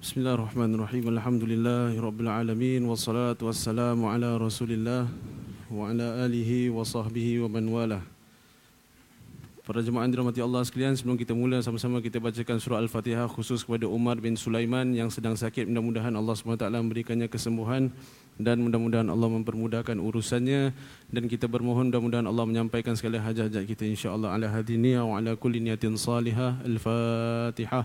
Bismillahirrahmanirrahim. Alhamdulillahirabbil alamin wassalatu wassalamu ala Rasulillah wa ala alihi wa sahbihi wa man walah. Para jemaah dirahmati Allah sekalian, sebelum kita mula sama-sama kita bacakan surah Al-Fatihah khusus kepada Umar bin Sulaiman yang sedang sakit. Mudah-mudahan Allah SWT memberikannya kesembuhan dan mudah-mudahan Allah mempermudahkan urusannya dan kita bermohon mudah-mudahan Allah menyampaikan segala hajat-hajat kita insya-Allah ala hadiniya wa ala kulli niyatin salihah. Al-Fatihah.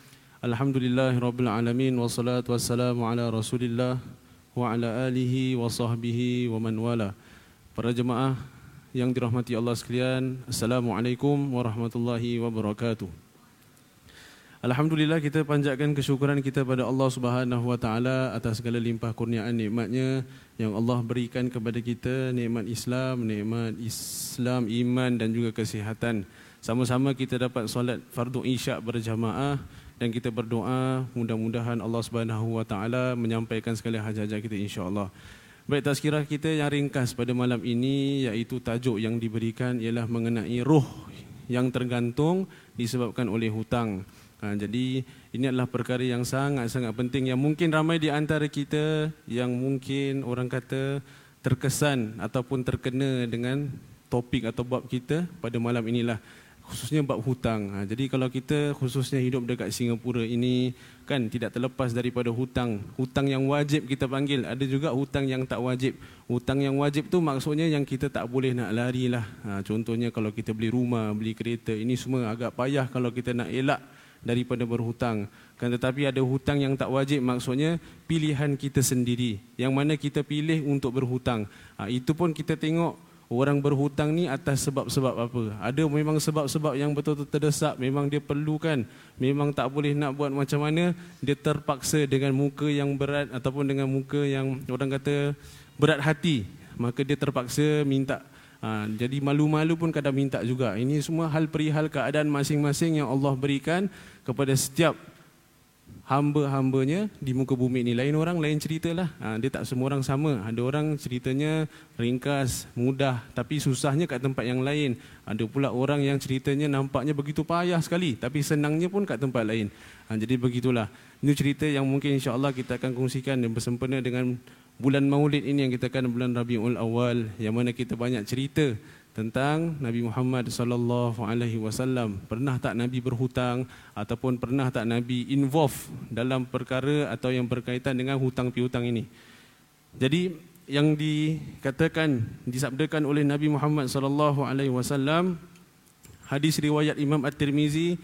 Alhamdulillah Rabbil Alamin Wassalatu wassalamu ala Rasulillah Wa ala alihi wa sahbihi wa man wala Para jemaah yang dirahmati Allah sekalian Assalamualaikum warahmatullahi wabarakatuh Alhamdulillah kita panjatkan kesyukuran kita pada Allah Subhanahu Wa Taala atas segala limpah kurniaan nikmatnya yang Allah berikan kepada kita nikmat Islam, nikmat Islam iman dan juga kesihatan. Sama-sama kita dapat solat fardu isyak berjamaah dan kita berdoa mudah-mudahan Allah Subhanahu wa taala menyampaikan segala hajat-hajat kita insya-Allah. Baik tazkirah kita yang ringkas pada malam ini iaitu tajuk yang diberikan ialah mengenai roh yang tergantung disebabkan oleh hutang. Ha, jadi ini adalah perkara yang sangat-sangat penting yang mungkin ramai di antara kita yang mungkin orang kata terkesan ataupun terkena dengan topik atau bab kita pada malam inilah khususnya bab hutang. Ha, jadi kalau kita khususnya hidup dekat Singapura ini kan tidak terlepas daripada hutang. Hutang yang wajib kita panggil, ada juga hutang yang tak wajib. Hutang yang wajib tu maksudnya yang kita tak boleh nak lari lah. Ha, contohnya kalau kita beli rumah, beli kereta, ini semua agak payah kalau kita nak elak daripada berhutang. Kan tetapi ada hutang yang tak wajib maksudnya pilihan kita sendiri. Yang mana kita pilih untuk berhutang. Ha, itu pun kita tengok orang berhutang ni atas sebab-sebab apa. Ada memang sebab-sebab yang betul-betul terdesak, memang dia perlukan, memang tak boleh nak buat macam mana, dia terpaksa dengan muka yang berat ataupun dengan muka yang orang kata berat hati, maka dia terpaksa minta. Ha, jadi malu-malu pun kadang minta juga. Ini semua hal perihal keadaan masing-masing yang Allah berikan kepada setiap hamba-hambanya di muka bumi ini. Lain orang, lain ceritalah. Ha, dia tak semua orang sama. Ada orang ceritanya ringkas, mudah, tapi susahnya kat tempat yang lain. Ada pula orang yang ceritanya nampaknya begitu payah sekali, tapi senangnya pun kat tempat lain. Ha, jadi begitulah. Ini cerita yang mungkin insya Allah kita akan kongsikan dan bersempena dengan bulan maulid ini yang kita akan bulan Rabiul Awal, yang mana kita banyak cerita tentang Nabi Muhammad sallallahu alaihi wasallam. Pernah tak nabi berhutang ataupun pernah tak nabi involve dalam perkara atau yang berkaitan dengan hutang piutang ini? Jadi yang dikatakan disabdakan oleh Nabi Muhammad sallallahu alaihi wasallam hadis riwayat Imam At-Tirmizi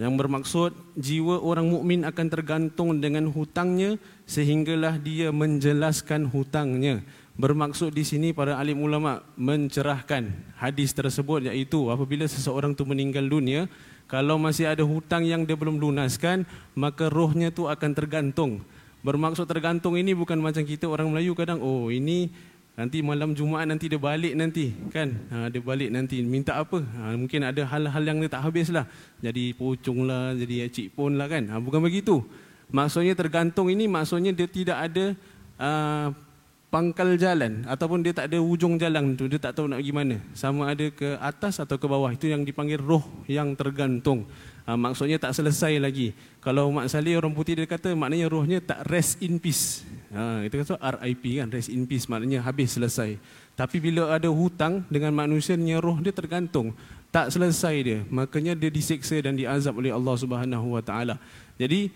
yang bermaksud jiwa orang mukmin akan tergantung dengan hutangnya sehinggalah dia menjelaskan hutangnya Bermaksud di sini para alim ulama mencerahkan hadis tersebut iaitu apabila seseorang tu meninggal dunia kalau masih ada hutang yang dia belum lunaskan maka rohnya tu akan tergantung. Bermaksud tergantung ini bukan macam kita orang Melayu kadang oh ini nanti malam Jumaat nanti dia balik nanti kan? Ha, dia balik nanti minta apa? Ha, mungkin ada hal-hal yang dia tak habis lah jadi pocong lah jadi cik pun lah kan? Ha, bukan begitu. Maksudnya tergantung ini maksudnya dia tidak ada uh, pangkal jalan ataupun dia tak ada ujung jalan tu dia tak tahu nak pergi mana. Sama ada ke atas atau ke bawah. Itu yang dipanggil roh yang tergantung. Ha, maksudnya tak selesai lagi. Kalau Mak Saleh orang putih dia kata maknanya rohnya tak rest in peace. Ha, itu kata RIP kan rest in peace maknanya habis selesai. Tapi bila ada hutang dengan manusia roh dia tergantung. Tak selesai dia. Makanya dia disiksa dan diazab oleh Allah Subhanahu Wa Taala. Jadi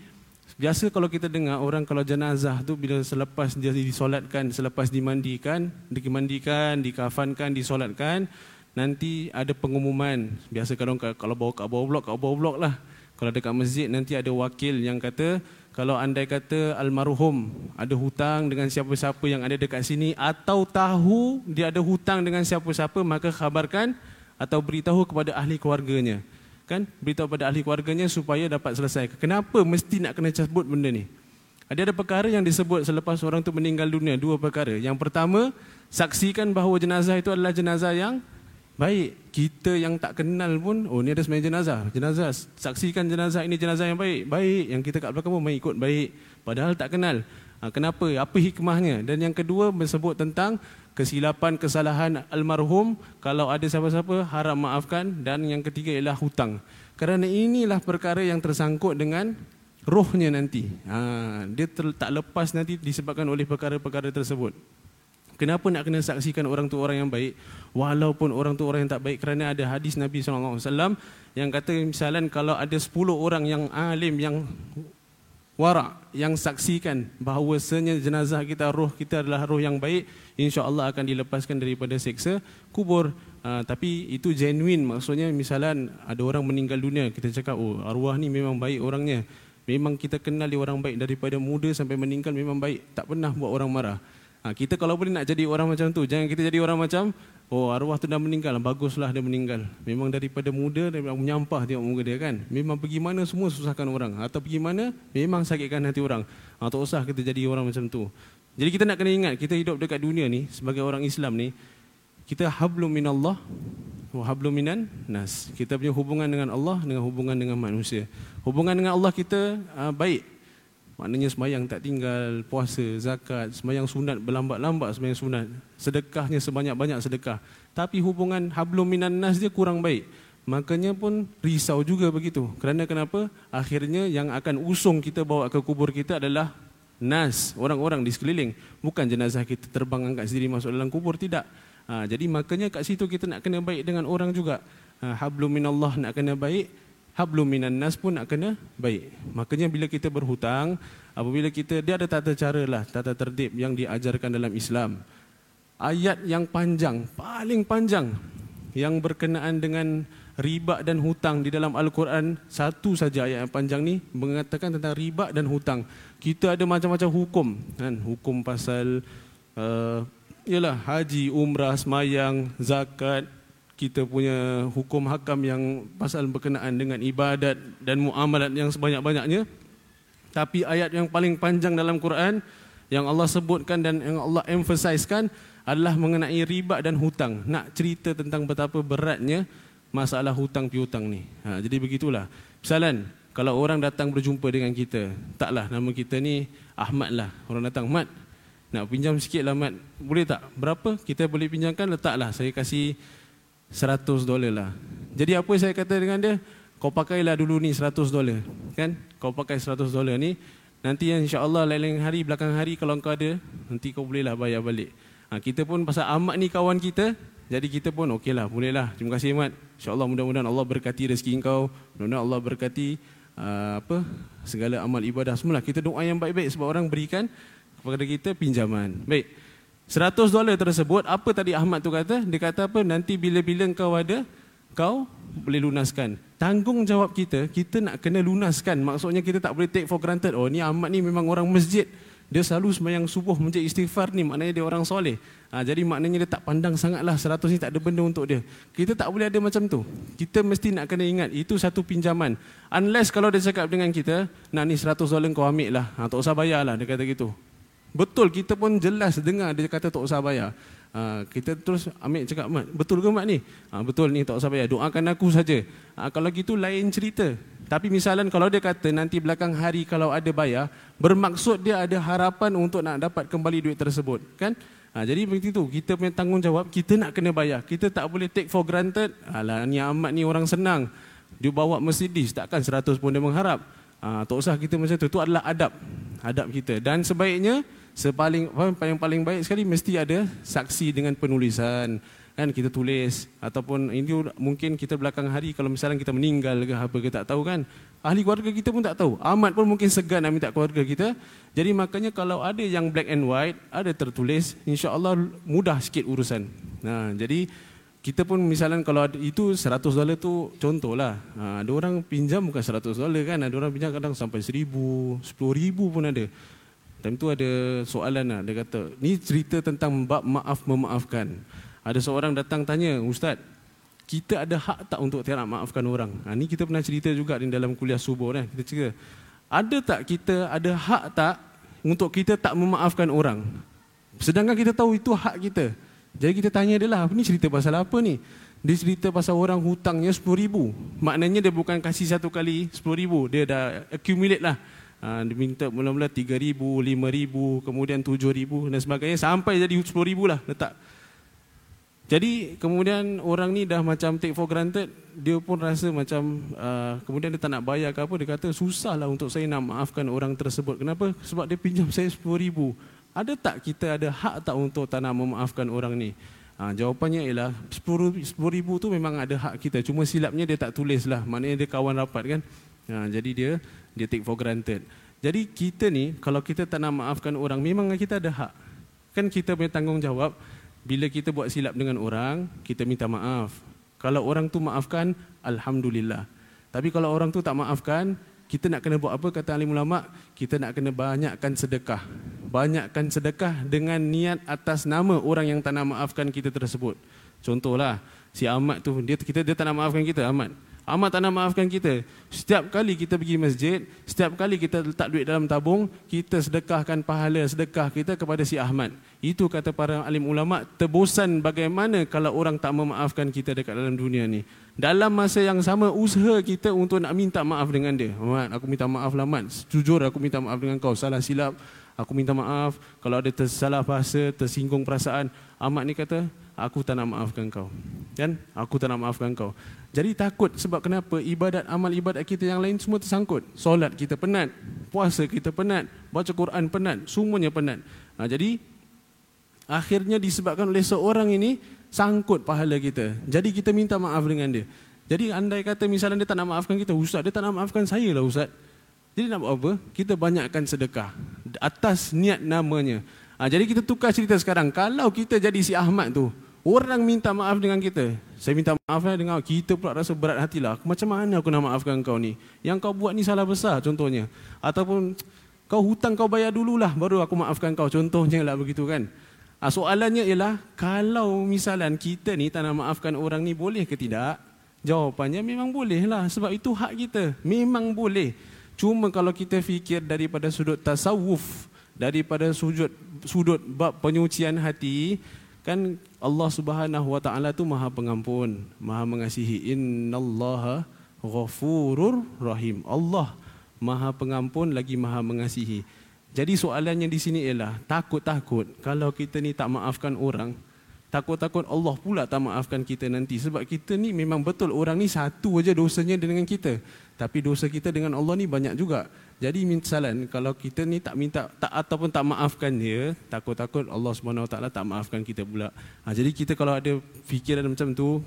Biasa kalau kita dengar orang kalau jenazah tu bila selepas dia disolatkan, selepas dimandikan, dimandikan, dikafankan, disolatkan, nanti ada pengumuman. Biasa kalau kalau bawa kat bawah blok, kat bawah blok lah. Kalau dekat masjid nanti ada wakil yang kata kalau andai kata almarhum ada hutang dengan siapa-siapa yang ada dekat sini atau tahu dia ada hutang dengan siapa-siapa maka khabarkan atau beritahu kepada ahli keluarganya kan beritahu pada ahli keluarganya supaya dapat selesai. Kenapa mesti nak kena cabut benda ni? Ada ada perkara yang disebut selepas orang tu meninggal dunia, dua perkara. Yang pertama, saksikan bahawa jenazah itu adalah jenazah yang baik. Kita yang tak kenal pun, oh ni ada sebenarnya jenazah. Jenazah, saksikan jenazah ini jenazah yang baik. Baik, yang kita kat belakang pun mengikut baik. Padahal tak kenal. Ha, kenapa? Apa hikmahnya? Dan yang kedua, disebut tentang kesilapan, kesalahan almarhum. Kalau ada siapa-siapa, harap maafkan. Dan yang ketiga ialah hutang. Kerana inilah perkara yang tersangkut dengan rohnya nanti. Ha, dia ter, tak lepas nanti disebabkan oleh perkara-perkara tersebut. Kenapa nak kena saksikan orang tu orang yang baik walaupun orang tu orang yang tak baik kerana ada hadis Nabi SAW yang kata misalnya kalau ada 10 orang yang alim yang warak yang saksikan bahawasanya jenazah kita roh kita adalah roh yang baik insya-Allah akan dilepaskan daripada seksa kubur uh, tapi itu genuine maksudnya misalnya ada orang meninggal dunia kita cakap oh arwah ni memang baik orangnya Memang kita kenal dia orang baik daripada muda sampai meninggal memang baik. Tak pernah buat orang marah. Ha, kita kalau boleh nak jadi orang macam tu, jangan kita jadi orang macam, oh arwah tu dah meninggal, baguslah dia meninggal. Memang daripada muda, dia menyampah tengok muka dia kan. Memang pergi mana semua susahkan orang. Atau pergi mana, memang sakitkan hati orang. Ha, tak usah kita jadi orang macam tu. Jadi kita nak kena ingat, kita hidup dekat dunia ni, sebagai orang Islam ni, kita hablum minallah, hablum minan nas. Kita punya hubungan dengan Allah dengan hubungan dengan manusia. Hubungan dengan Allah kita uh, baik. Maknanya semayang tak tinggal, puasa, zakat, semayang sunat berlambat-lambat semayang sunat. Sedekahnya sebanyak-banyak sedekah. Tapi hubungan hablum minan nas dia kurang baik. Makanya pun risau juga begitu. Kerana kenapa? Akhirnya yang akan usung kita bawa ke kubur kita adalah nas, orang-orang di sekeliling. Bukan jenazah kita terbang angkat sendiri masuk dalam kubur, tidak. Ha, jadi makanya kat situ kita nak kena baik dengan orang juga. Ha, hablum minallah nak kena baik, hablum minan nas pun nak kena baik. Makanya bila kita berhutang, apabila kita dia ada tata cara lah, tata tertib yang diajarkan dalam Islam. Ayat yang panjang, paling panjang yang berkenaan dengan riba dan hutang di dalam Al-Quran satu saja ayat yang panjang ni mengatakan tentang riba dan hutang. Kita ada macam-macam hukum kan, hukum pasal uh, ialah haji, umrah, semayang, zakat, kita punya hukum hakam yang pasal berkenaan dengan ibadat dan muamalat yang sebanyak-banyaknya. Tapi ayat yang paling panjang dalam Quran yang Allah sebutkan dan yang Allah emphasizekan adalah mengenai riba dan hutang. Nak cerita tentang betapa beratnya masalah hutang piutang ni. Ha, jadi begitulah. Misalan, kalau orang datang berjumpa dengan kita, taklah nama kita ni Ahmad lah. Orang datang, Mat, nak pinjam sikit lah Mat. Boleh tak? Berapa? Kita boleh pinjamkan, letaklah. Saya kasih 100 dolar lah. Jadi apa saya kata dengan dia? Kau pakailah dulu ni 100 dolar. Kan? Kau pakai 100 dolar ni. Nanti insyaAllah lain-lain hari, belakang hari kalau kau ada, nanti kau bolehlah bayar balik. Ha, kita pun pasal Ahmad ni kawan kita, jadi kita pun okey lah, bolehlah. Terima kasih Ahmad. InsyaAllah mudah-mudahan Allah berkati rezeki kau. Mudah-mudahan Allah berkati uh, apa segala amal ibadah semula. Kita doa yang baik-baik sebab orang berikan kepada kita pinjaman. Baik. 100 dolar tersebut, apa tadi Ahmad tu kata? Dia kata apa? Nanti bila-bila kau ada, kau boleh lunaskan. Tanggungjawab kita, kita nak kena lunaskan. Maksudnya kita tak boleh take for granted. Oh ni Ahmad ni memang orang masjid. Dia selalu semayang subuh menjadi istighfar ni. Maknanya dia orang soleh. Ha, jadi maknanya dia tak pandang sangatlah 100 ni tak ada benda untuk dia. Kita tak boleh ada macam tu. Kita mesti nak kena ingat. Itu satu pinjaman. Unless kalau dia cakap dengan kita, nak ni 100 dolar kau ambil lah. Ha, tak usah bayar lah. Dia kata gitu. Betul kita pun jelas dengar dia kata tak usah bayar. Ha, kita terus ambil cakap mat, betul ke mat ni? Ha, betul ni tak usah bayar. Doakan aku saja. Ha, kalau gitu lain cerita. Tapi misalnya kalau dia kata nanti belakang hari kalau ada bayar, bermaksud dia ada harapan untuk nak dapat kembali duit tersebut, kan? Ha, jadi begitu kita punya tanggungjawab kita nak kena bayar. Kita tak boleh take for granted. Alah ni amat ni orang senang. Dia bawa Mercedes takkan 100 pun dia mengharap. Ha, tak usah kita macam tu. Itu adalah adab. Adab kita. Dan sebaiknya sepaling yang paling baik sekali mesti ada saksi dengan penulisan. Kan kita tulis. Ataupun ini mungkin kita belakang hari kalau misalnya kita meninggal ke apa kita tak tahu kan. Ahli keluarga kita pun tak tahu. Amat pun mungkin segan nak minta keluarga kita. Jadi makanya kalau ada yang black and white ada tertulis insya-Allah mudah sikit urusan. Nah jadi kita pun misalnya kalau ada, itu 100 dolar tu contohlah. Ha, ada orang pinjam bukan 100 dolar kan. Ada orang pinjam kadang sampai 1000 10000 pun ada Time tu ada soalan lah. Dia kata, ni cerita tentang bab maaf memaafkan. Ada seorang datang tanya, Ustaz, kita ada hak tak untuk tidak maafkan orang? Ha, ni kita pernah cerita juga di dalam kuliah subuh. Kan? Kita cerita, ada tak kita ada hak tak untuk kita tak memaafkan orang. Sedangkan kita tahu itu hak kita. Jadi kita tanya dia lah, ni cerita pasal apa ni? Dia cerita pasal orang hutangnya RM10,000. Maknanya dia bukan kasih satu kali RM10,000. Dia dah accumulate lah. Ha, dia minta mula-mula RM3,000, RM5,000, kemudian RM7,000 dan sebagainya. Sampai jadi RM10,000 lah letak. Jadi kemudian orang ni dah macam take for granted. Dia pun rasa macam uh, kemudian dia tak nak bayar ke apa. Dia kata susah lah untuk saya nak maafkan orang tersebut. Kenapa? Sebab dia pinjam saya RM10,000. Ada tak kita ada hak tak untuk tak nak memaafkan orang ni? Ha, jawapannya ialah 10 ribu tu memang ada hak kita. Cuma silapnya dia tak tulis lah. Maknanya dia kawan rapat kan. Ha, jadi dia dia take for granted. Jadi kita ni kalau kita tak nak maafkan orang memang kita ada hak. Kan kita punya tanggungjawab bila kita buat silap dengan orang, kita minta maaf. Kalau orang tu maafkan, Alhamdulillah. Tapi kalau orang tu tak maafkan, kita nak kena buat apa kata alim ulama kita nak kena banyakkan sedekah banyakkan sedekah dengan niat atas nama orang yang tak nak maafkan kita tersebut contohlah si Ahmad tu dia kita dia tak nak maafkan kita Ahmad Ahmad tak nak maafkan kita. Setiap kali kita pergi masjid, setiap kali kita letak duit dalam tabung, kita sedekahkan pahala sedekah kita kepada si Ahmad. Itu kata para alim ulama, tebusan bagaimana kalau orang tak memaafkan kita dekat dalam dunia ni. Dalam masa yang sama, usaha kita untuk nak minta maaf dengan dia. Ahmad, aku minta maaf lah Ahmad. Jujur aku minta maaf dengan kau. Salah silap, aku minta maaf. Kalau ada tersalah bahasa, tersinggung perasaan. Ahmad ni kata, aku tak nak maafkan kau. Kan? Aku tak nak maafkan kau. Jadi takut sebab kenapa ibadat amal ibadat kita yang lain semua tersangkut. Solat kita penat, puasa kita penat, baca Quran penat, semuanya penat. Ha, jadi akhirnya disebabkan oleh seorang ini sangkut pahala kita. Jadi kita minta maaf dengan dia. Jadi andai kata misalnya dia tak nak maafkan kita, ustaz dia tak nak maafkan saya lah ustaz. Jadi nak buat apa? Kita banyakkan sedekah atas niat namanya. Ha, jadi kita tukar cerita sekarang. Kalau kita jadi si Ahmad tu, Orang minta maaf dengan kita. Saya minta maaf lah dengan kita pula rasa berat hati lah. Macam mana aku nak maafkan kau ni? Yang kau buat ni salah besar contohnya. Ataupun kau hutang kau bayar dululah baru aku maafkan kau. Contohnya lah begitu kan. Ha, soalannya ialah kalau misalan kita ni tak nak maafkan orang ni boleh ke tidak? Jawapannya memang boleh lah. Sebab itu hak kita. Memang boleh. Cuma kalau kita fikir daripada sudut tasawuf. Daripada sudut, sudut bab penyucian hati. Kan Allah Subhanahu wa taala tu Maha Pengampun, Maha Mengasihi. Innallaha Ghafurur Rahim. Allah Maha Pengampun lagi Maha Mengasihi. Jadi soalannya di sini ialah takut-takut kalau kita ni tak maafkan orang, takut-takut Allah pula tak maafkan kita nanti sebab kita ni memang betul orang ni satu aja dosanya dengan kita. Tapi dosa kita dengan Allah ni banyak juga. Jadi misalan kalau kita ni tak minta tak ataupun tak maafkan dia, takut-takut Allah taala tak maafkan kita pula. Ha, jadi kita kalau ada fikiran macam tu,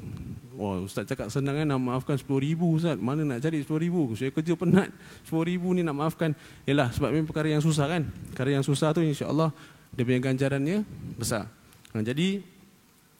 oh ustaz cakap senang kan nak maafkan 10000 ustaz. Mana nak cari 10000? Saya kerja penat. 10000 ni nak maafkan. Yalah sebab memang perkara yang susah kan. Perkara yang susah tu insya-Allah dia punya ganjarannya besar. Ha, jadi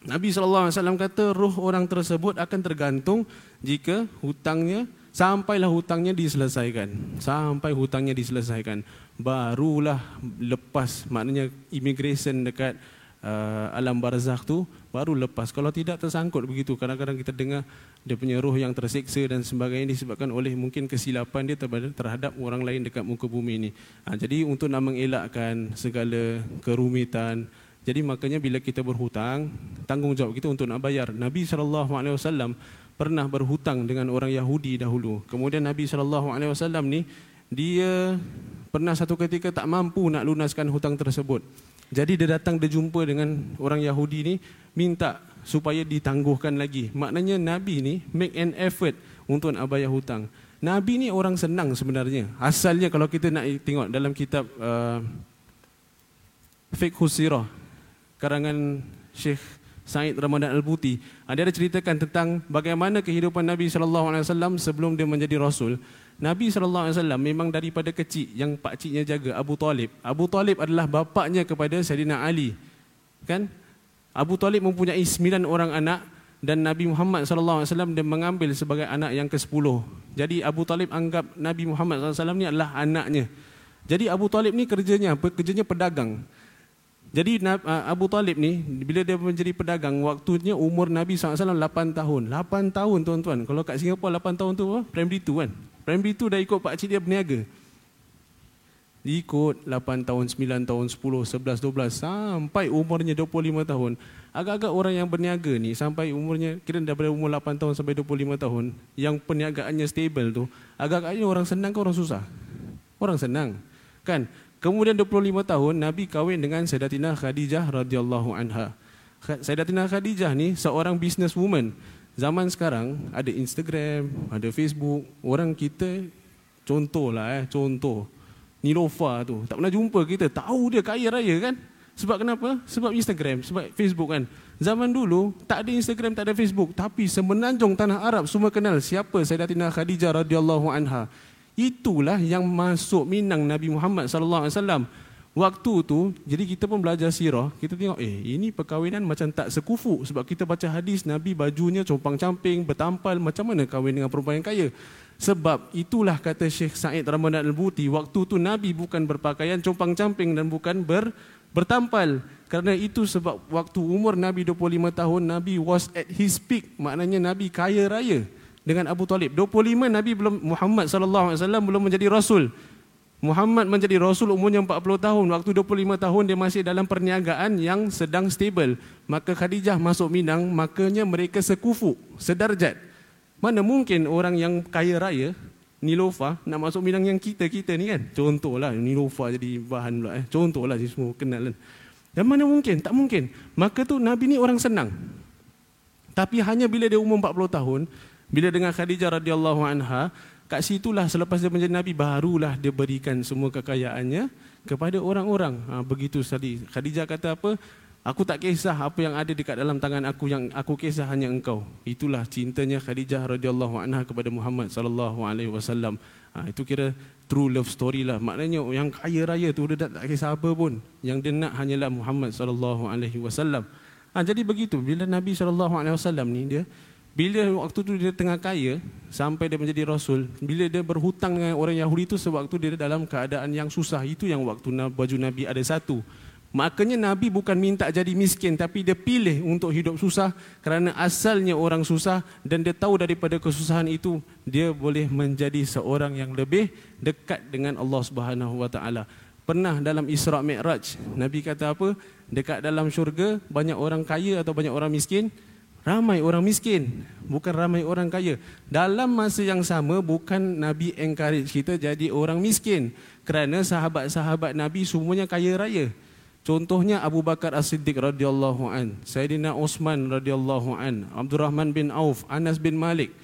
Nabi SAW kata roh orang tersebut akan tergantung jika hutangnya Sampailah hutangnya diselesaikan. Sampai hutangnya diselesaikan. Barulah lepas maknanya immigration dekat uh, alam barzakh tu baru lepas. Kalau tidak tersangkut begitu. Kadang-kadang kita dengar dia punya roh yang tersiksa dan sebagainya disebabkan oleh mungkin kesilapan dia terhadap orang lain dekat muka bumi ini. Ha, jadi untuk nak mengelakkan segala kerumitan jadi makanya bila kita berhutang, tanggungjawab kita untuk nak bayar. Nabi SAW pernah berhutang dengan orang Yahudi dahulu. Kemudian Nabi wasallam ni dia pernah satu ketika tak mampu nak lunaskan hutang tersebut. Jadi dia datang dia jumpa dengan orang Yahudi ni minta supaya ditangguhkan lagi. Maknanya Nabi ni make an effort untuk nak bayar hutang. Nabi ni orang senang sebenarnya. Asalnya kalau kita nak tengok dalam kitab uh, Fiqh Sirah karangan Syekh Said Ramadan Al-Buti. Ah, dia ada ceritakan tentang bagaimana kehidupan Nabi sallallahu alaihi wasallam sebelum dia menjadi rasul. Nabi sallallahu alaihi wasallam memang daripada kecil yang pak ciknya jaga Abu Talib. Abu Talib adalah bapaknya kepada Sayyidina Ali. Kan? Abu Talib mempunyai sembilan orang anak dan Nabi Muhammad sallallahu alaihi wasallam dia mengambil sebagai anak yang ke-10. Jadi Abu Talib anggap Nabi Muhammad wasallam ni adalah anaknya. Jadi Abu Talib ni kerjanya? Kerjanya pedagang. Jadi Abu Talib ni bila dia menjadi pedagang waktunya umur Nabi SAW 8 tahun. 8 tahun tuan-tuan. Kalau kat Singapura 8 tahun tu apa? Primary 2 kan. Primary 2 dah ikut pak cik dia berniaga. Ikut 8 tahun, 9 tahun, 10, 11, 12 sampai umurnya 25 tahun. Agak-agak orang yang berniaga ni sampai umurnya kira daripada umur 8 tahun sampai 25 tahun yang perniagaannya stable tu, agak-agaknya orang senang ke orang susah? Orang senang. Kan? Kemudian 25 tahun Nabi kahwin dengan Sayyidatina Khadijah radhiyallahu anha. Sayyidatina Khadijah ni seorang businesswoman. Zaman sekarang ada Instagram, ada Facebook. Orang kita contohlah eh, contoh. Nilofa tu. Tak pernah jumpa kita. Tahu dia kaya raya kan? Sebab kenapa? Sebab Instagram, sebab Facebook kan. Zaman dulu tak ada Instagram, tak ada Facebook, tapi semenanjung tanah Arab semua kenal siapa Sayyidatina Khadijah radhiyallahu anha. Itulah yang masuk minang Nabi Muhammad sallallahu alaihi wasallam. Waktu tu, jadi kita pun belajar sirah, kita tengok eh ini perkahwinan macam tak sekufu sebab kita baca hadis Nabi bajunya compang-camping, bertampal, macam mana kahwin dengan perempuan yang kaya? Sebab itulah kata Syekh Said Ramadan Al-Buti, waktu tu Nabi bukan berpakaian compang-camping dan bukan ber, bertampal. Kerana itu sebab waktu umur Nabi 25 tahun, Nabi was at his peak, maknanya Nabi kaya raya dengan Abu Talib. 25 Nabi belum Muhammad sallallahu alaihi wasallam belum menjadi rasul. Muhammad menjadi rasul umurnya 40 tahun. Waktu 25 tahun dia masih dalam perniagaan yang sedang stable. Maka Khadijah masuk Minang, makanya mereka sekufu, sedarjat. Mana mungkin orang yang kaya raya Nilofa nak masuk Minang yang kita-kita ni kan? Contohlah Nilofa jadi bahan pula eh. Contohlah si semua kenal kan. Dan mana mungkin? Tak mungkin. Maka tu Nabi ni orang senang. Tapi hanya bila dia umur 40 tahun, bila dengan Khadijah radhiyallahu anha, kat situlah selepas dia menjadi nabi barulah dia berikan semua kekayaannya kepada orang-orang. Ha, begitu tadi. Khadijah kata apa? Aku tak kisah apa yang ada dekat dalam tangan aku yang aku kisah hanya engkau. Itulah cintanya Khadijah radhiyallahu anha kepada Muhammad sallallahu alaihi wasallam. Ha, itu kira true love story lah. Maknanya yang kaya raya tu dia tak kisah apa pun. Yang dia nak hanyalah Muhammad sallallahu alaihi wasallam. Ha, jadi begitu bila Nabi sallallahu alaihi wasallam ni dia bila waktu tu dia tengah kaya sampai dia menjadi rasul, bila dia berhutang dengan orang Yahudi itu sewaktu dia dalam keadaan yang susah, itu yang waktu baju Nabi ada satu. Makanya Nabi bukan minta jadi miskin tapi dia pilih untuk hidup susah kerana asalnya orang susah dan dia tahu daripada kesusahan itu dia boleh menjadi seorang yang lebih dekat dengan Allah Subhanahu Wa Taala. Pernah dalam Isra Mi'raj Nabi kata apa? Dekat dalam syurga banyak orang kaya atau banyak orang miskin? Ramai orang miskin, bukan ramai orang kaya. Dalam masa yang sama, bukan Nabi encourage kita jadi orang miskin. Kerana sahabat-sahabat Nabi semuanya kaya raya. Contohnya Abu Bakar As-Siddiq radhiyallahu an, Sayyidina Osman radhiyallahu an, Abdul Rahman bin Auf, Anas bin Malik.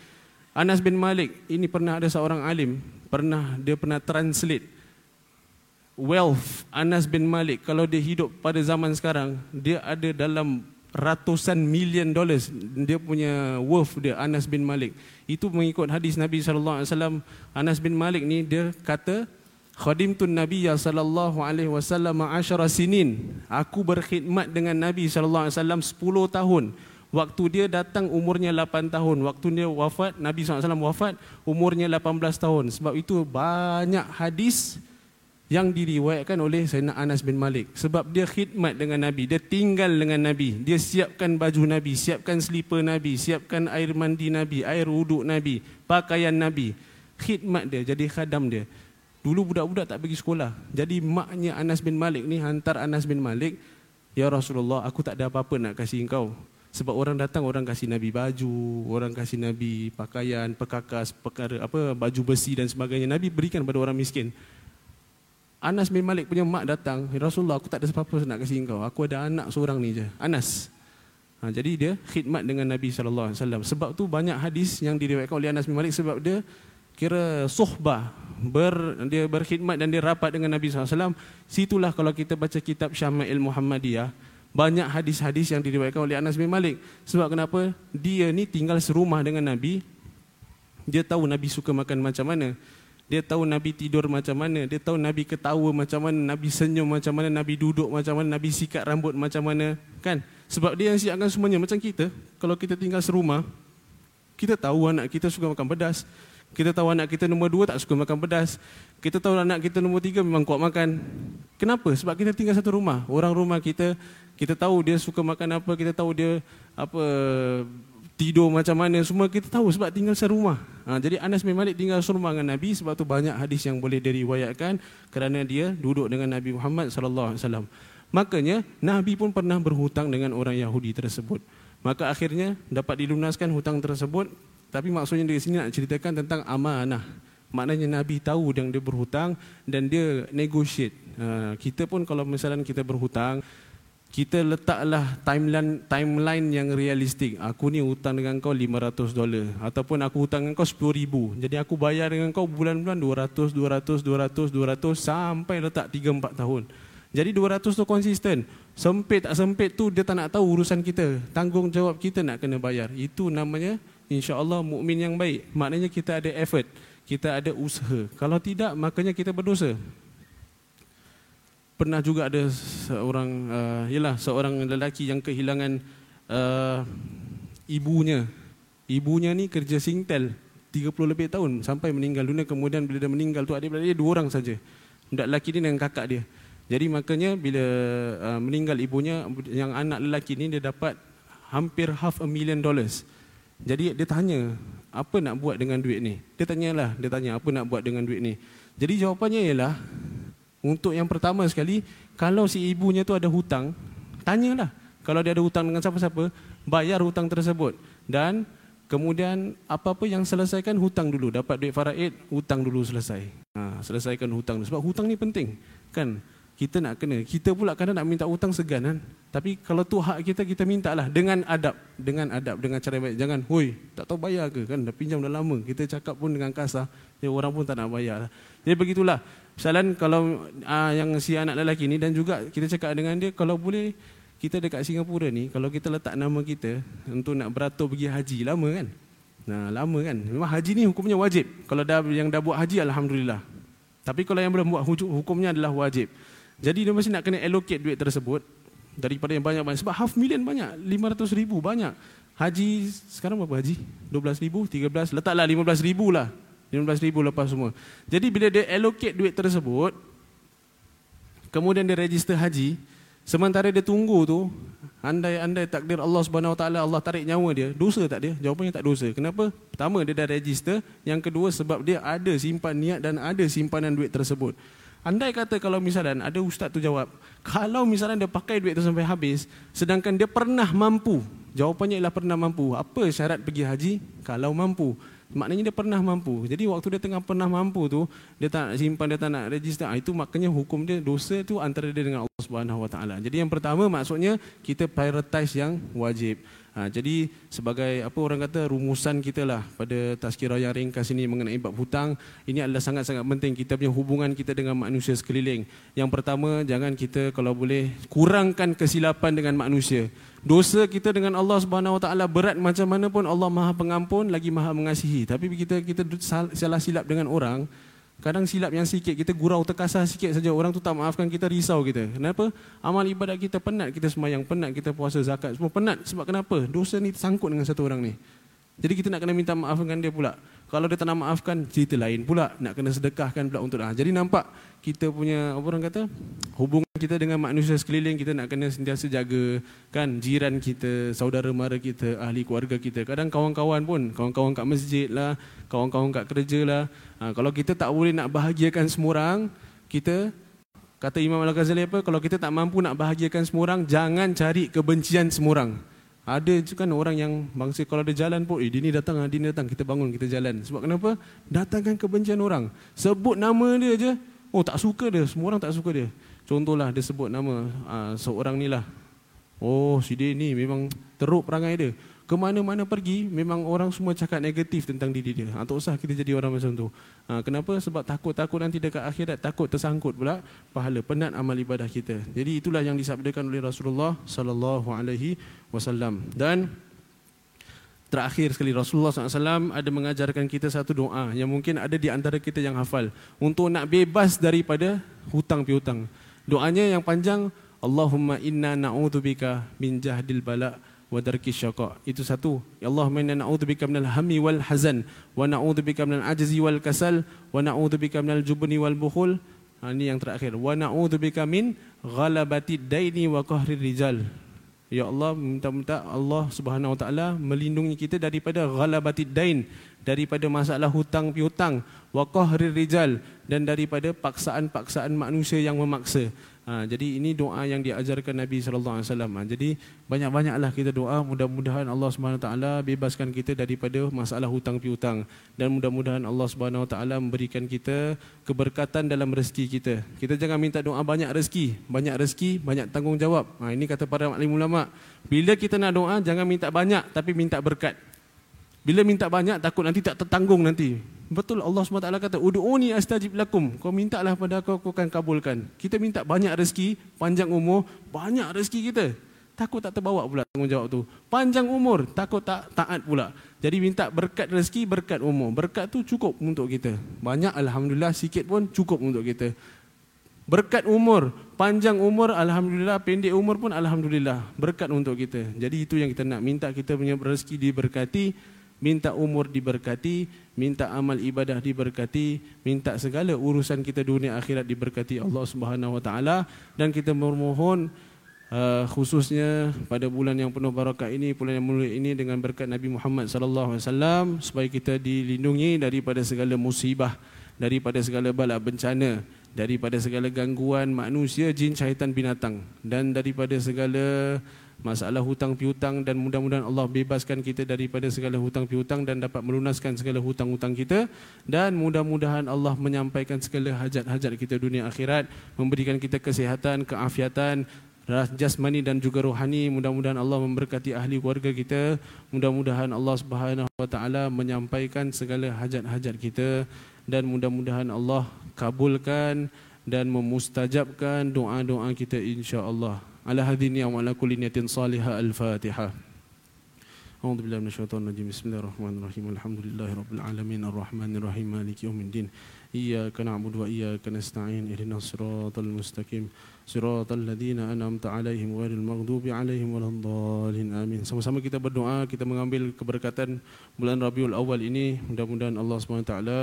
Anas bin Malik ini pernah ada seorang alim, pernah dia pernah translate wealth Anas bin Malik kalau dia hidup pada zaman sekarang, dia ada dalam ratusan million dollars. Dia punya worth dia Anas bin Malik. Itu mengikut hadis Nabi sallallahu alaihi wasallam. Anas bin Malik ni dia kata khadimtun Nabi sallallahu alaihi wasallam asyara sinin. Aku berkhidmat dengan Nabi sallallahu alaihi wasallam 10 tahun. Waktu dia datang umurnya 8 tahun. Waktu dia wafat Nabi sallallahu alaihi wasallam wafat umurnya 18 tahun. Sebab itu banyak hadis yang diriwayatkan oleh Sayyidina Anas bin Malik. Sebab dia khidmat dengan Nabi dia tinggal dengan Nabi dia siapkan baju Nabi siapkan selipar Nabi siapkan air mandi Nabi air wuduk Nabi pakaian Nabi. Khidmat dia jadi khadam dia. Dulu budak-budak tak pergi sekolah. Jadi maknya Anas bin Malik ni hantar Anas bin Malik ya Rasulullah aku tak ada apa-apa nak kasih engkau. Sebab orang datang orang kasih Nabi baju orang kasih Nabi pakaian perkakas perkara apa baju besi dan sebagainya. Nabi berikan pada orang miskin Anas bin Malik punya mak datang, Rasulullah aku tak ada apa-apa nak kasih engkau. Aku ada anak seorang ni je. Anas. Ha, jadi dia khidmat dengan Nabi sallallahu alaihi wasallam. Sebab tu banyak hadis yang diriwayatkan oleh Anas bin Malik sebab dia kira suhbah ber, dia berkhidmat dan dia rapat dengan Nabi wasallam. Situlah kalau kita baca kitab Syama'il Muhammadiyah, banyak hadis-hadis yang diriwayatkan oleh Anas bin Malik. Sebab kenapa? Dia ni tinggal serumah dengan Nabi. Dia tahu Nabi suka makan macam mana. Dia tahu Nabi tidur macam mana. Dia tahu Nabi ketawa macam mana. Nabi senyum macam mana. Nabi duduk macam mana. Nabi sikat rambut macam mana. Kan? Sebab dia yang siapkan semuanya. Macam kita. Kalau kita tinggal serumah. Kita tahu anak kita suka makan pedas. Kita tahu anak kita nombor dua tak suka makan pedas. Kita tahu anak kita nombor tiga memang kuat makan. Kenapa? Sebab kita tinggal satu rumah. Orang rumah kita, kita tahu dia suka makan apa. Kita tahu dia apa tidur macam mana semua kita tahu sebab tinggal serumah. Ha, jadi Anas bin Malik tinggal serumah dengan Nabi sebab tu banyak hadis yang boleh diriwayatkan kerana dia duduk dengan Nabi Muhammad sallallahu alaihi wasallam. Makanya Nabi pun pernah berhutang dengan orang Yahudi tersebut. Maka akhirnya dapat dilunaskan hutang tersebut tapi maksudnya di sini nak ceritakan tentang amanah. Maknanya Nabi tahu yang dia berhutang dan dia negotiate. Ha, kita pun kalau misalnya kita berhutang, kita letaklah timeline timeline yang realistik. Aku ni hutang dengan kau 500 dolar ataupun aku hutang dengan kau 10 ribu. Jadi aku bayar dengan kau bulan-bulan 200, 200, 200, 200 sampai letak 3 4 tahun. Jadi 200 tu konsisten. Sempit tak sempit tu dia tak nak tahu urusan kita. Tanggungjawab kita nak kena bayar. Itu namanya insya-Allah mukmin yang baik. Maknanya kita ada effort, kita ada usaha. Kalau tidak makanya kita berdosa pernah juga ada seorang uh, yalah seorang lelaki yang kehilangan uh, ibunya. Ibunya ni kerja Singtel 30 lebih tahun sampai meninggal dunia kemudian bila dia meninggal tu adik-beradik dia dua orang saja. Budak lelaki ni dengan kakak dia. Jadi makanya bila uh, meninggal ibunya yang anak lelaki ni dia dapat hampir half a million dollars. Jadi dia tanya, apa nak buat dengan duit ni? Dia tanyalah, dia tanya apa nak buat dengan duit ni. Jadi jawapannya ialah untuk yang pertama sekali, kalau si ibunya tu ada hutang, tanyalah. Kalau dia ada hutang dengan siapa-siapa, bayar hutang tersebut. Dan kemudian apa-apa yang selesaikan hutang dulu. Dapat duit faraid, hutang dulu selesai. Ha, selesaikan hutang dulu. Sebab hutang ni penting. Kan? Kita nak kena. Kita pula kadang nak minta hutang segan kan. Tapi kalau tu hak kita, kita minta lah. Dengan adab. Dengan adab, dengan cara baik. Jangan, hoi, tak tahu bayar ke kan. Dah pinjam dah lama. Kita cakap pun dengan kasar. Ya, orang pun tak nak bayar. Jadi begitulah. Misalnya kalau uh, yang si anak lelaki ni dan juga kita cakap dengan dia kalau boleh kita dekat Singapura ni kalau kita letak nama kita untuk nak beratur pergi haji lama kan. Nah, lama kan. Memang haji ni hukumnya wajib. Kalau dah yang dah buat haji alhamdulillah. Tapi kalau yang belum buat hukumnya adalah wajib. Jadi dia mesti nak kena allocate duit tersebut daripada yang banyak-banyak sebab half million banyak, 500 ribu banyak. Haji sekarang berapa haji? 12 ribu, 13, letaklah 15 ribu lah. 15 ribu lepas semua. Jadi bila dia allocate duit tersebut, kemudian dia register haji, sementara dia tunggu tu, andai-andai takdir Allah Subhanahu Taala Allah tarik nyawa dia, dosa tak dia? Jawapannya tak dosa. Kenapa? Pertama dia dah register, yang kedua sebab dia ada simpan niat dan ada simpanan duit tersebut. Andai kata kalau misalnya ada ustaz tu jawab, kalau misalnya dia pakai duit tu sampai habis, sedangkan dia pernah mampu, jawapannya ialah pernah mampu. Apa syarat pergi haji? Kalau mampu. Maknanya dia pernah mampu. Jadi waktu dia tengah pernah mampu tu, dia tak nak simpan, dia tak nak register. Ah, itu maknanya hukum dia dosa tu antara dia dengan Allah Subhanahu Wa Taala. Jadi yang pertama maksudnya kita prioritize yang wajib. Ha, jadi sebagai apa orang kata rumusan kita lah pada tazkirah yang ringkas ini mengenai bab hutang ini adalah sangat-sangat penting kita punya hubungan kita dengan manusia sekeliling. Yang pertama jangan kita kalau boleh kurangkan kesilapan dengan manusia. Dosa kita dengan Allah Subhanahu Wa Taala berat macam mana pun Allah Maha Pengampun lagi Maha Mengasihi. Tapi kita kita salah silap dengan orang Kadang silap yang sikit, kita gurau terkasar sikit saja. Orang tu tak maafkan kita, risau kita. Kenapa? Amal ibadat kita penat, kita semayang penat, kita puasa zakat. Semua penat. Sebab kenapa? Dosa ni tersangkut dengan satu orang ni. Jadi kita nak kena minta maaf dengan dia pula. Kalau dia tak nak maafkan, cerita lain pula. Nak kena sedekahkan pula untuk ah. Jadi nampak kita punya, apa orang kata, hubungan kita dengan manusia sekeliling, kita nak kena sentiasa jaga. Kan, jiran kita, saudara mara kita, ahli keluarga kita. Kadang kawan-kawan pun, kawan-kawan kat masjid lah, kawan-kawan kat kerja lah. Ha, kalau kita tak boleh nak bahagiakan semua orang, kita, kata Imam Al-Ghazali apa, kalau kita tak mampu nak bahagiakan semua orang, jangan cari kebencian semua orang. Ada kan orang yang bangsa kalau ada jalan pun, eh dia ni datang, ah, dia ni datang, kita bangun, kita jalan. Sebab kenapa? Datangkan kebencian orang. Sebut nama dia je, oh tak suka dia, semua orang tak suka dia. Contohlah dia sebut nama uh, seorang ni lah. Oh si dia ni memang teruk perangai dia. Kemana-mana pergi, memang orang semua cakap negatif tentang diri dia. Ha, tak usah kita jadi orang macam tu. Ha, kenapa? Sebab takut-takut nanti dekat akhirat, takut tersangkut pula pahala, penat amal ibadah kita. Jadi itulah yang disabdakan oleh Rasulullah sallallahu alaihi wasallam. Dan terakhir sekali Rasulullah SAW ada mengajarkan kita satu doa yang mungkin ada di antara kita yang hafal untuk nak bebas daripada hutang piutang. Doanya yang panjang Allahumma inna na'udzubika min jahdil bala' wa darki syaqa. Itu satu. Ya Allah, inna na'udzubika minal hammi wal hazan wa na'udzubika minal ajzi wal kasal wa na'udzubika minal jubni wal bukhul. Ha, ini yang terakhir. Wa na'udzubika min ghalabati daini wa qahri rijal. Ya Allah, minta-minta Allah Subhanahu Wa Taala melindungi kita daripada ghalabatid dain, daripada masalah hutang piutang, wa qahrir rijal dan daripada paksaan-paksaan manusia yang memaksa. Ha, jadi ini doa yang diajarkan Nabi sallallahu alaihi wasallam. Ha, jadi banyak-banyaklah kita doa mudah-mudahan Allah Subhanahu taala bebaskan kita daripada masalah hutang piutang dan mudah-mudahan Allah Subhanahu taala memberikan kita keberkatan dalam rezeki kita. Kita jangan minta doa banyak rezeki, banyak rezeki, banyak tanggungjawab. Ha, ini kata para ulama. Bila kita nak doa jangan minta banyak tapi minta berkat. Bila minta banyak takut nanti tak tertanggung nanti. Betul Allah SWT kata, Udu'uni astajib lakum. Kau minta lah pada aku, aku akan kabulkan. Kita minta banyak rezeki, panjang umur, banyak rezeki kita. Takut tak terbawa pula tanggungjawab tu. Panjang umur, takut tak taat pula. Jadi minta berkat rezeki, berkat umur. Berkat tu cukup untuk kita. Banyak Alhamdulillah, sikit pun cukup untuk kita. Berkat umur, panjang umur Alhamdulillah, pendek umur pun Alhamdulillah. Berkat untuk kita. Jadi itu yang kita nak. Minta kita punya rezeki diberkati, minta umur diberkati, minta amal ibadah diberkati, minta segala urusan kita dunia akhirat diberkati Allah Subhanahu wa taala. Dan kita memohon uh, khususnya pada bulan yang penuh barakah ini, bulan yang mulia ini dengan berkat Nabi Muhammad sallallahu alaihi wasallam supaya kita dilindungi daripada segala musibah, daripada segala bala bencana, daripada segala gangguan manusia, jin, syaitan, binatang. Dan daripada segala masalah hutang piutang dan mudah-mudahan Allah bebaskan kita daripada segala hutang piutang dan dapat melunaskan segala hutang-hutang kita. Dan mudah-mudahan Allah menyampaikan segala hajat-hajat kita dunia akhirat memberikan kita kesehatan, keafiatan jasmani dan juga rohani. Mudah-mudahan Allah memberkati ahli keluarga kita. Mudah-mudahan Allah Subhanahu wa taala menyampaikan segala hajat-hajat kita. Dan mudah-mudahan Allah kabulkan dan memustajabkan doa-doa kita insya-Allah على هذه النية وعلى كل نية صالحة الفاتحة أعوذ بالله من الشيطان الرجيم بسم الله الرحمن الرحيم الحمد لله رب العالمين الرحمن الرحيم مالك يوم الدين إياك نعبد وإياك نستعين اهدنا الصراط المستقيم صراط الذين أنعمت عليهم غير المغضوب عليهم ولا الضالين آمين sama-sama kita berdoa kita mengambil keberkatan bulan Rabiul Awal ini mudah-mudahan Allah Subhanahu wa taala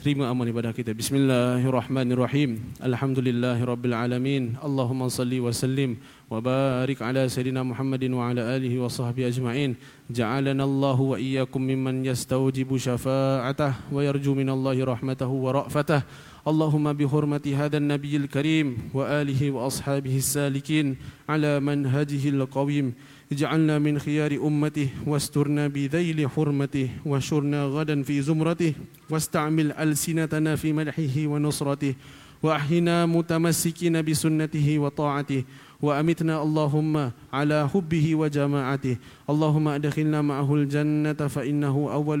Terima amal ibadah kita. Bismillahirrahmanirrahim. Alhamdulillahirabbil alamin. Allahumma salli wa sallim wa barik ala sayidina Muhammadin wa ala alihi wa sahbihi ajma'in. Ja'alana Allah wa iyyakum mimman yastawjibu syafa'atah wa yarju minallahi rahmatahu wa ra'fatah. اللهم بحرمة هذا النبي الكريم وآله وأصحابه السالكين على منهجه القويم اجعلنا من خيار أمته واسترنا بذيل حرمته وشرنا غدا في زمرته واستعمل ألسنتنا في مدحه ونصرته وأحينا متمسكين بسنته وطاعته وأمتنا اللهم على حبه وجماعته اللهم أدخلنا معه الجنة فإنه أول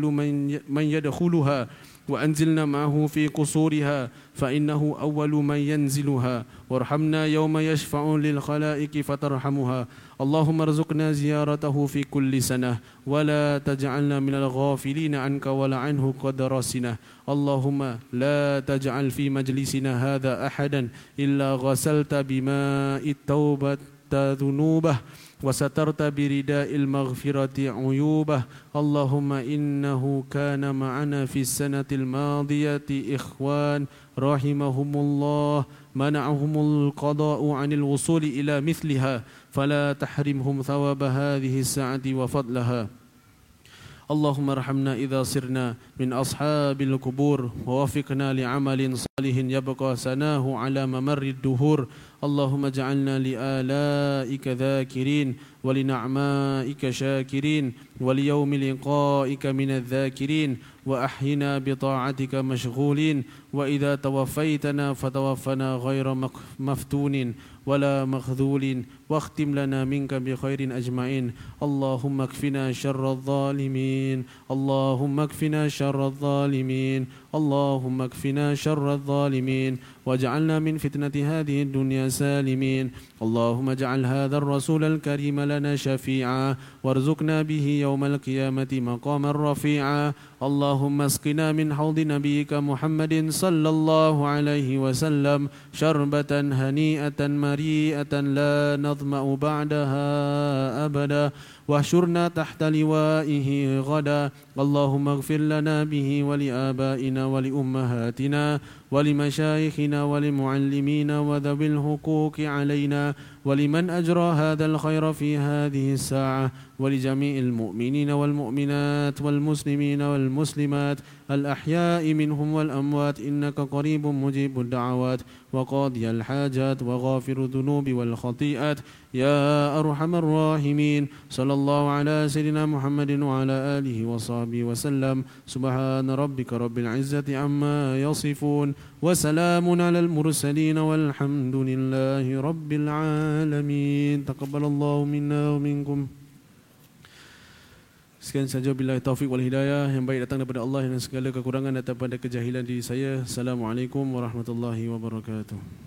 من يدخلها وأنزلنا معه في قصورها فإنه أول من ينزلها وارحمنا يوم يشفع للخلائق فترحمها اللهم ارزقنا زيارته في كل سنة ولا تجعلنا من الغافلين عنك ولا عنه قد رسنا اللهم لا تجعل في مجلسنا هذا أحدا إلا غسلت بماء التوبة ذنوبه وسترت برداء المغفرة عيوبه. اللهم إنه كان معنا في السنة الماضية إخوان رحمهم الله منعهم القضاء عن الوصول إلى مثلها. فلا تحرمهم ثواب هذه الساعة وفضلها. اللهم ارحمنا إذا صرنا من أصحاب القبور ووفقنا لعمل صالح يبقى سناه على ممر الدهور. اللهم اجعلنا لآلائك ذاكرين ولنعمائك شاكرين وليوم لقائك من الذاكرين وأحينا بطاعتك مشغولين وإذا توفيتنا فتوفنا غير مفتون ولا مخذول واختم لنا منك بخير أجمعين. اللهم اكفنا شر الظالمين اللهم اكفنا شر الظالمين. اللهم اكفنا شر الظالمين واجعلنا من فتنة هذه الدنيا سالمين اللهم اجعل هذا الرسول الكريم لنا شفيعا وارزقنا به يوم القيامة مقاما رفيعا. اللهم اسقنا من حوض نبيك محمد صلى الله عليه وسلم شربة هنيئة مريئة لا نظمأ بعدها أبدا. واحشرنا تحت لوائه غدا. اللهم اغفر لنا به ولآبائنا ولأمهاتنا. ولمشايخنا ولمعلمين وذوي الحقوق علينا ولمن أجرى هذا الخير في هذه الساعة ولجميع المؤمنين والمؤمنات والمسلمين والمسلمات الأحياء منهم والأموات إنك قريب مجيب الدعوات وقاضي الحاجات وغافر الذنوب والخطيئات. يا أرحم الراحمين. صلى الله على سيدنا محمد وعلى آله وصحبه وسلم. سبحان ربك رب العزة عما يصفون. وسلام على المرسلين والحمد لله رب العالمين. تقبل الله منا ومنكم. Sekian saja bila taufik wal hidayah yang baik datang daripada Allah dan segala kekurangan daripada kejahilan diri saya. Assalamualaikum warahmatullahi wabarakatuh.